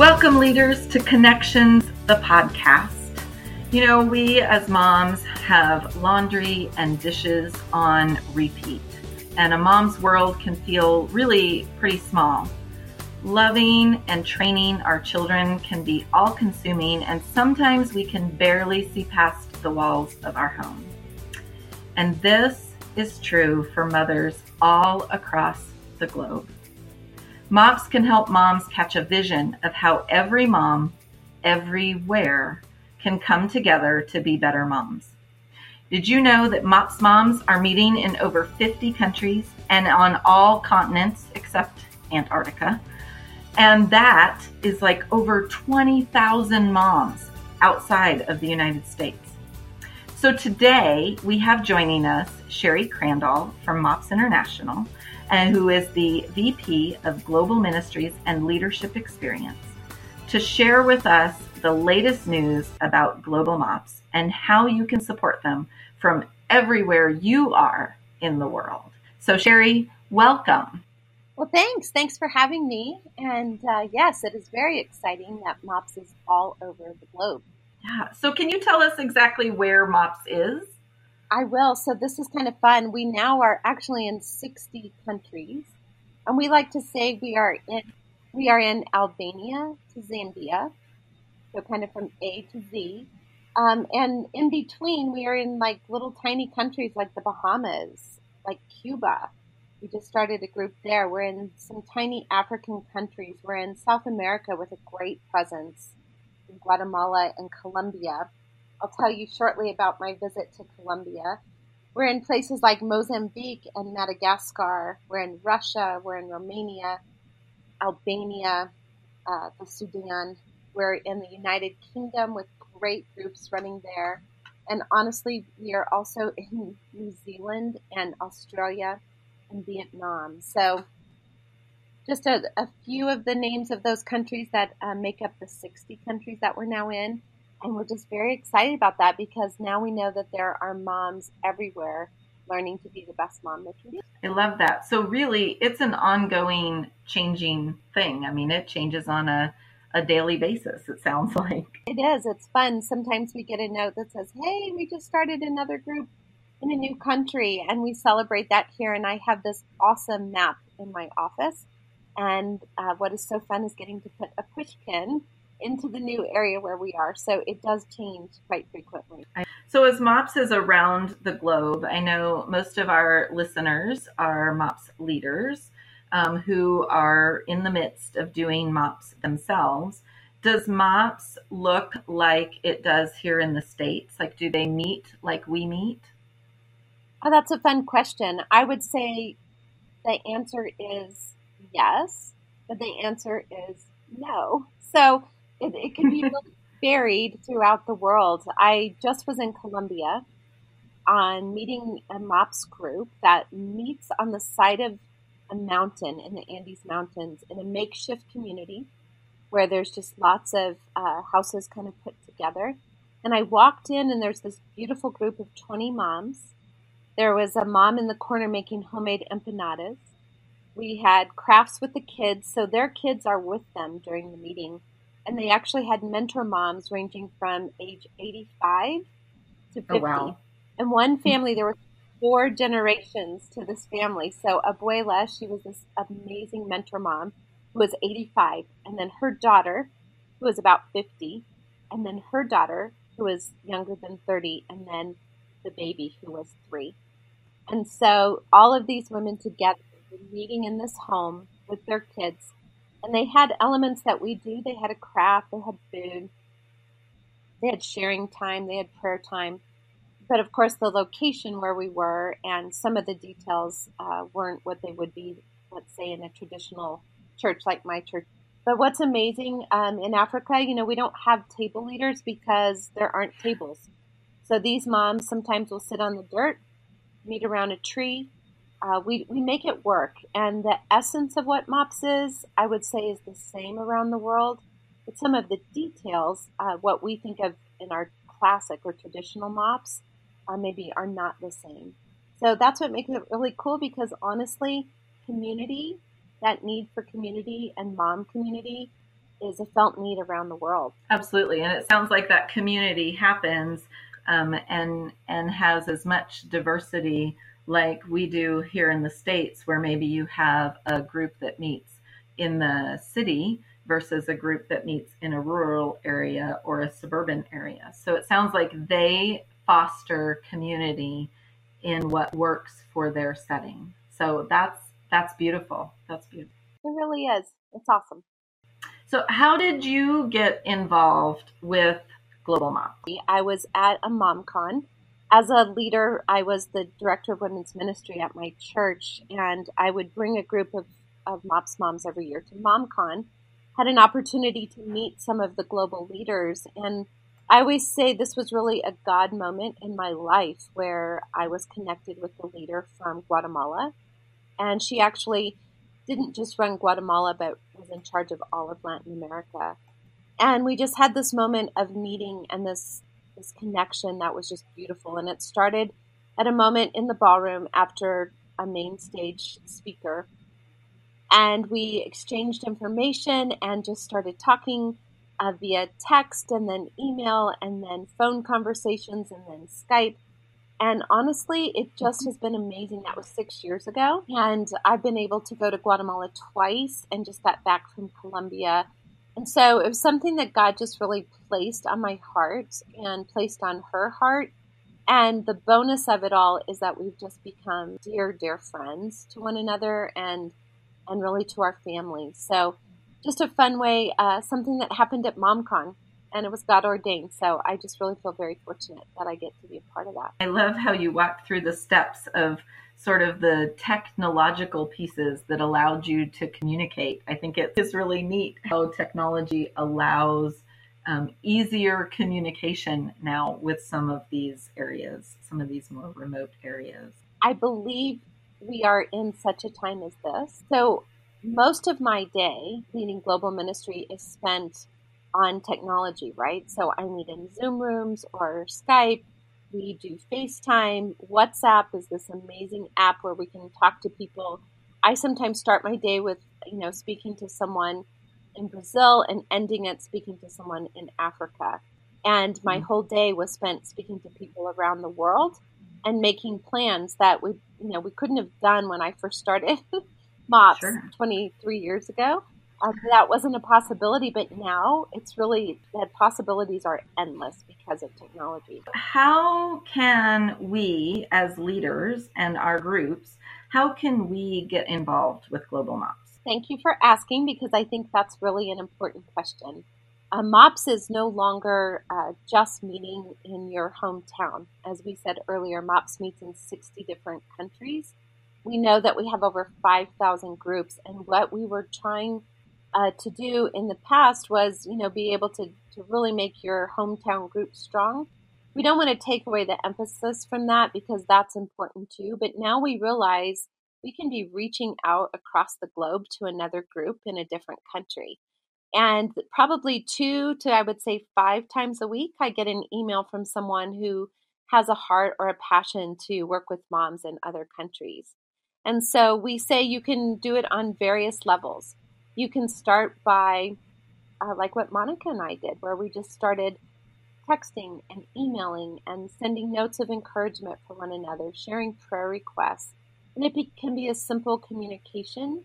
Welcome, leaders, to Connections, the podcast. You know, we as moms have laundry and dishes on repeat, and a mom's world can feel really pretty small. Loving and training our children can be all consuming, and sometimes we can barely see past the walls of our home. And this is true for mothers all across the globe. MOPS can help moms catch a vision of how every mom, everywhere, can come together to be better moms. Did you know that MOPS moms are meeting in over 50 countries and on all continents except Antarctica? And that is like over 20,000 moms outside of the United States. So today we have joining us Sherry Crandall from MOPS International and who is the VP of Global Ministries and Leadership Experience, to share with us the latest news about Global MOPS and how you can support them from everywhere you are in the world. So, Sherry, welcome. Well, thanks. Thanks for having me. And uh, yes, it is very exciting that MOPS is all over the globe. Yeah. So, can you tell us exactly where MOPS is? I will. So this is kind of fun. We now are actually in 60 countries, and we like to say we are in we are in Albania to Zambia, so kind of from A to Z. Um, and in between, we are in like little tiny countries like the Bahamas, like Cuba. We just started a group there. We're in some tiny African countries. We're in South America with a great presence in Guatemala and Colombia. I'll tell you shortly about my visit to Colombia. We're in places like Mozambique and Madagascar. We're in Russia. We're in Romania, Albania, uh, the Sudan. We're in the United Kingdom with great groups running there. And honestly, we are also in New Zealand and Australia and Vietnam. So, just a, a few of the names of those countries that uh, make up the 60 countries that we're now in. And we're just very excited about that because now we know that there are moms everywhere learning to be the best mom they can be. I love that. So really, it's an ongoing changing thing. I mean, it changes on a a daily basis. It sounds like it is. It's fun. Sometimes we get a note that says, "Hey, we just started another group in a new country," and we celebrate that here. And I have this awesome map in my office. And uh, what is so fun is getting to put a push pin into the new area where we are. So it does change quite frequently. So as MOPS is around the globe, I know most of our listeners are MOPS leaders um, who are in the midst of doing MOPS themselves. Does MOPS look like it does here in the States? Like, do they meet like we meet? Oh, that's a fun question. I would say the answer is yes, but the answer is no. So it, it can be really varied throughout the world. I just was in Colombia on meeting a MOPS group that meets on the side of a mountain in the Andes Mountains in a makeshift community where there's just lots of uh, houses kind of put together. And I walked in, and there's this beautiful group of 20 moms. There was a mom in the corner making homemade empanadas. We had crafts with the kids, so their kids are with them during the meeting and they actually had mentor moms ranging from age 85 to 50. Oh, wow. And one family, there were four generations to this family. So Abuela, she was this amazing mentor mom who was 85, and then her daughter, who was about 50, and then her daughter, who was younger than 30, and then the baby, who was three. And so all of these women together were meeting in this home with their kids and they had elements that we do. They had a craft, they had food, they had sharing time, they had prayer time. But of course, the location where we were and some of the details uh, weren't what they would be, let's say, in a traditional church like my church. But what's amazing um, in Africa, you know, we don't have table leaders because there aren't tables. So these moms sometimes will sit on the dirt, meet around a tree, uh, we, we make it work. And the essence of what MOPS is, I would say, is the same around the world. But some of the details, uh, what we think of in our classic or traditional MOPS, uh, maybe are not the same. So that's what makes it really cool because honestly, community, that need for community and mom community is a felt need around the world. Absolutely, and it sounds like that community happens um, and and has as much diversity like we do here in the states, where maybe you have a group that meets in the city versus a group that meets in a rural area or a suburban area. So it sounds like they foster community in what works for their setting. So that's that's beautiful. That's beautiful. It really is. It's awesome. So how did you get involved with Global Mom? I was at a MomCon. As a leader, I was the director of women's ministry at my church, and I would bring a group of, of MOPS moms every year to MomCon. Had an opportunity to meet some of the global leaders, and I always say this was really a God moment in my life where I was connected with the leader from Guatemala. And she actually didn't just run Guatemala, but was in charge of all of Latin America. And we just had this moment of meeting and this this connection that was just beautiful. And it started at a moment in the ballroom after a main stage speaker. And we exchanged information and just started talking uh, via text and then email and then phone conversations and then Skype. And honestly, it just has been amazing. That was six years ago. And I've been able to go to Guatemala twice and just got back from Colombia. And so it was something that God just really placed on my heart and placed on her heart. And the bonus of it all is that we've just become dear, dear friends to one another and and really to our family. So just a fun way, uh, something that happened at MomCon and it was God ordained. So I just really feel very fortunate that I get to be a part of that. I love how you walked through the steps of sort of the technological pieces that allowed you to communicate. I think it is really neat how technology allows um, easier communication now with some of these areas, some of these more remote areas. I believe we are in such a time as this. So most of my day leading global ministry is spent on technology, right? So I meet in Zoom rooms or Skype. We do FaceTime. WhatsApp is this amazing app where we can talk to people. I sometimes start my day with, you know, speaking to someone in Brazil and ending it speaking to someone in Africa. And my mm-hmm. whole day was spent speaking to people around the world and making plans that we, you know, we couldn't have done when I first started MOPS sure. 23 years ago um, that wasn't a possibility, but now it's really the possibilities are endless because of technology. How can we, as leaders and our groups, how can we get involved with Global MOPS? Thank you for asking because I think that's really an important question. Uh, MOPS is no longer uh, just meeting in your hometown. As we said earlier, MOPS meets in 60 different countries. We know that we have over 5,000 groups, and what we were trying uh, to do in the past was, you know, be able to, to really make your hometown group strong. We don't want to take away the emphasis from that because that's important too. But now we realize we can be reaching out across the globe to another group in a different country. And probably two to, I would say, five times a week, I get an email from someone who has a heart or a passion to work with moms in other countries. And so we say you can do it on various levels you can start by, uh, like what Monica and I did, where we just started texting and emailing and sending notes of encouragement for one another, sharing prayer requests. And it be, can be a simple communication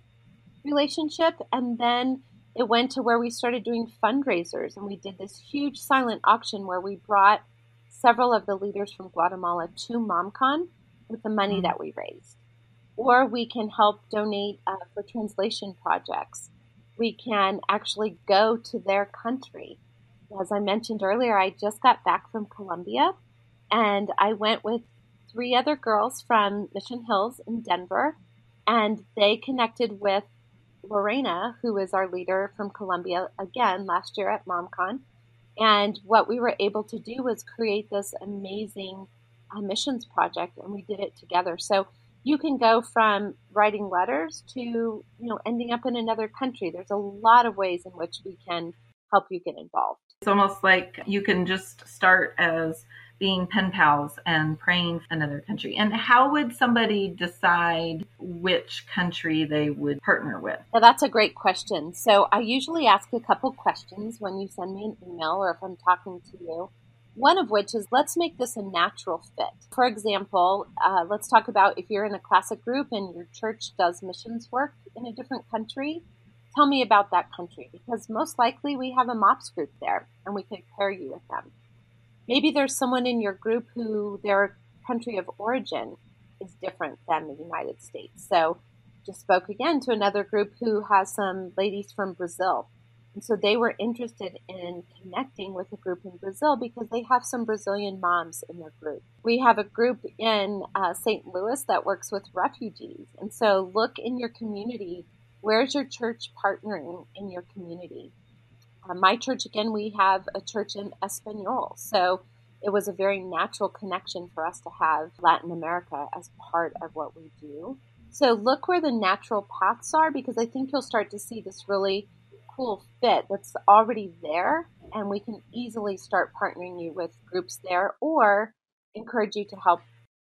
relationship. And then it went to where we started doing fundraisers and we did this huge silent auction where we brought several of the leaders from Guatemala to MomCon with the money mm-hmm. that we raised. Or we can help donate uh, for translation projects we can actually go to their country. As I mentioned earlier, I just got back from Colombia and I went with three other girls from Mission Hills in Denver, and they connected with Lorena, who is our leader from Colombia, again last year at MomCon. And what we were able to do was create this amazing uh, missions project, and we did it together. So you can go from writing letters to you know ending up in another country there's a lot of ways in which we can help you get involved it's almost like you can just start as being pen pals and praying for another country and how would somebody decide which country they would partner with? Well, that's a great question. So I usually ask a couple questions when you send me an email or if I'm talking to you. One of which is let's make this a natural fit. For example, uh, let's talk about if you're in a classic group and your church does missions work in a different country. Tell me about that country because most likely we have a MOPS group there and we could pair you with them. Maybe there's someone in your group who their country of origin is different than the United States. So just spoke again to another group who has some ladies from Brazil. And so they were interested in connecting with a group in Brazil because they have some Brazilian moms in their group. We have a group in uh, St. Louis that works with refugees. And so look in your community. Where's your church partnering in your community? Uh, my church, again, we have a church in Espanol. So it was a very natural connection for us to have Latin America as part of what we do. So look where the natural paths are because I think you'll start to see this really cool fit that's already there and we can easily start partnering you with groups there or encourage you to help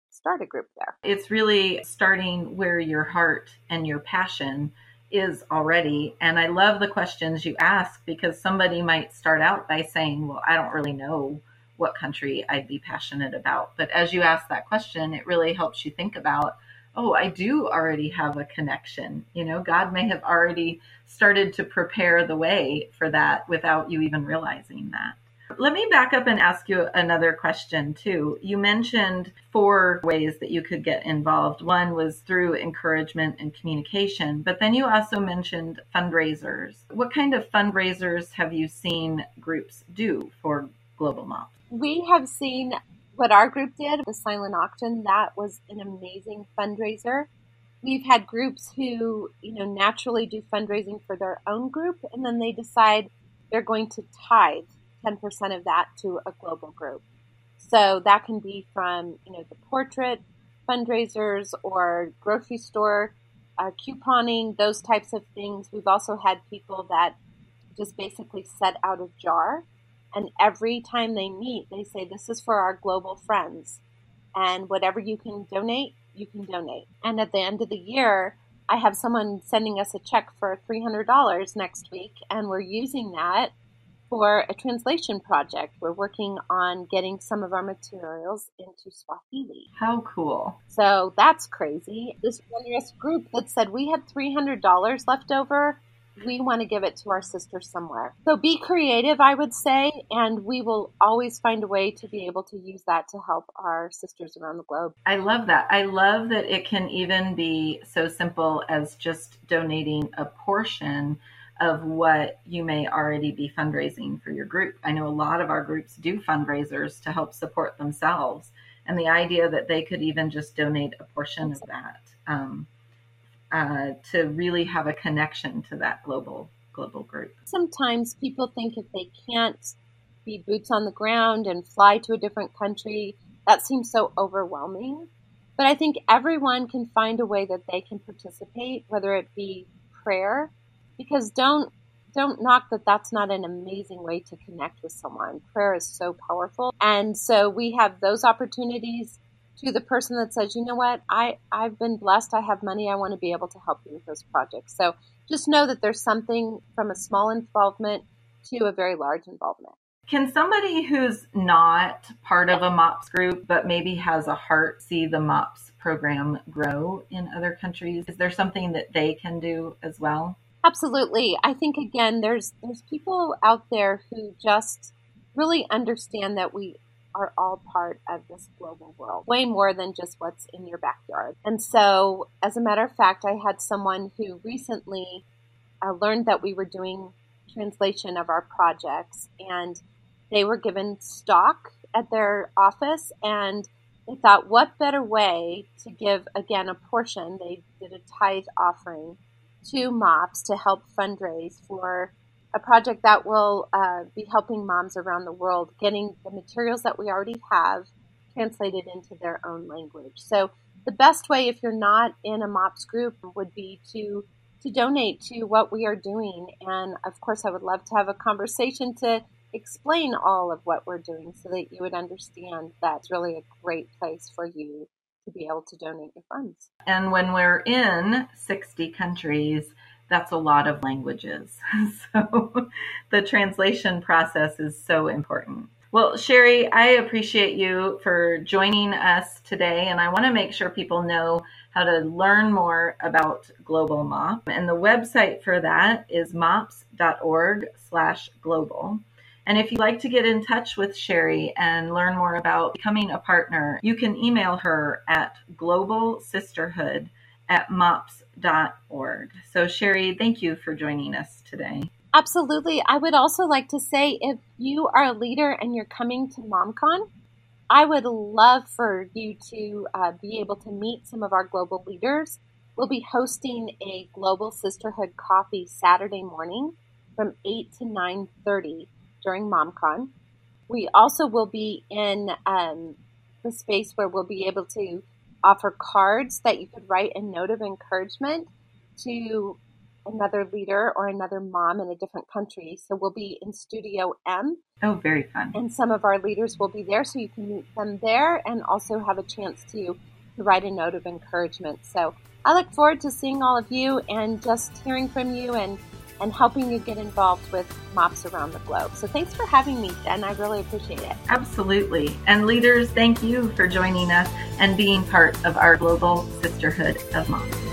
start a group there. It's really starting where your heart and your passion is already. And I love the questions you ask because somebody might start out by saying, Well, I don't really know what country I'd be passionate about. But as you ask that question, it really helps you think about oh, I do already have a connection. You know, God may have already started to prepare the way for that without you even realizing that. Let me back up and ask you another question too. You mentioned four ways that you could get involved. One was through encouragement and communication, but then you also mentioned fundraisers. What kind of fundraisers have you seen groups do for Global Moms? We have seen what our group did, the silent auction, that was an amazing fundraiser. We've had groups who, you know, naturally do fundraising for their own group and then they decide they're going to tithe 10% of that to a global group. So that can be from, you know, the portrait fundraisers or grocery store uh, couponing, those types of things. We've also had people that just basically set out a jar and every time they meet, they say, This is for our global friends. And whatever you can donate, you can donate. And at the end of the year, I have someone sending us a check for $300 next week, and we're using that for a translation project. We're working on getting some of our materials into Swahili. How cool. So that's crazy. This generous group that said we had $300 left over we want to give it to our sisters somewhere. So be creative, I would say, and we will always find a way to be able to use that to help our sisters around the globe. I love that. I love that it can even be so simple as just donating a portion of what you may already be fundraising for your group. I know a lot of our groups do fundraisers to help support themselves, and the idea that they could even just donate a portion of that. Um, uh, to really have a connection to that global global group. Sometimes people think if they can't be boots on the ground and fly to a different country, that seems so overwhelming. But I think everyone can find a way that they can participate, whether it be prayer, because don't don't knock that that's not an amazing way to connect with someone. Prayer is so powerful. And so we have those opportunities to the person that says, you know what, I, I've been blessed, I have money, I want to be able to help you with those projects. So just know that there's something from a small involvement to a very large involvement. Can somebody who's not part of a MOPS group, but maybe has a heart, see the MOPS program grow in other countries? Is there something that they can do as well? Absolutely. I think again, there's there's people out there who just really understand that we are all part of this global world, way more than just what's in your backyard. And so, as a matter of fact, I had someone who recently uh, learned that we were doing translation of our projects, and they were given stock at their office, and they thought, what better way to give again a portion? They did a tithe offering to MOPS to help fundraise for a project that will uh, be helping moms around the world getting the materials that we already have translated into their own language. So the best way, if you're not in a MOPS group, would be to to donate to what we are doing. And of course, I would love to have a conversation to explain all of what we're doing so that you would understand that's really a great place for you to be able to donate your funds. And when we're in 60 countries, that's a lot of languages. So the translation process is so important. Well, Sherry, I appreciate you for joining us today, and I want to make sure people know how to learn more about Global MOP. And the website for that is mops.org slash global. And if you'd like to get in touch with Sherry and learn more about becoming a partner, you can email her at globalsisterhood at mops.org. So, Sherry, thank you for joining us today. Absolutely. I would also like to say if you are a leader and you're coming to MomCon, I would love for you to uh, be able to meet some of our global leaders. We'll be hosting a Global Sisterhood Coffee Saturday morning from 8 to 9.30 during MomCon. We also will be in um, the space where we'll be able to offer cards that you could write a note of encouragement to another leader or another mom in a different country. So we'll be in Studio M. Oh, very fun. And some of our leaders will be there, so you can meet them there and also have a chance to, to write a note of encouragement. So I look forward to seeing all of you and just hearing from you and, and helping you get involved with MOPS around the globe. So thanks for having me, Jen. I really appreciate it. Absolutely. And leaders, thank you for joining us and being part of our global sisterhood of moms.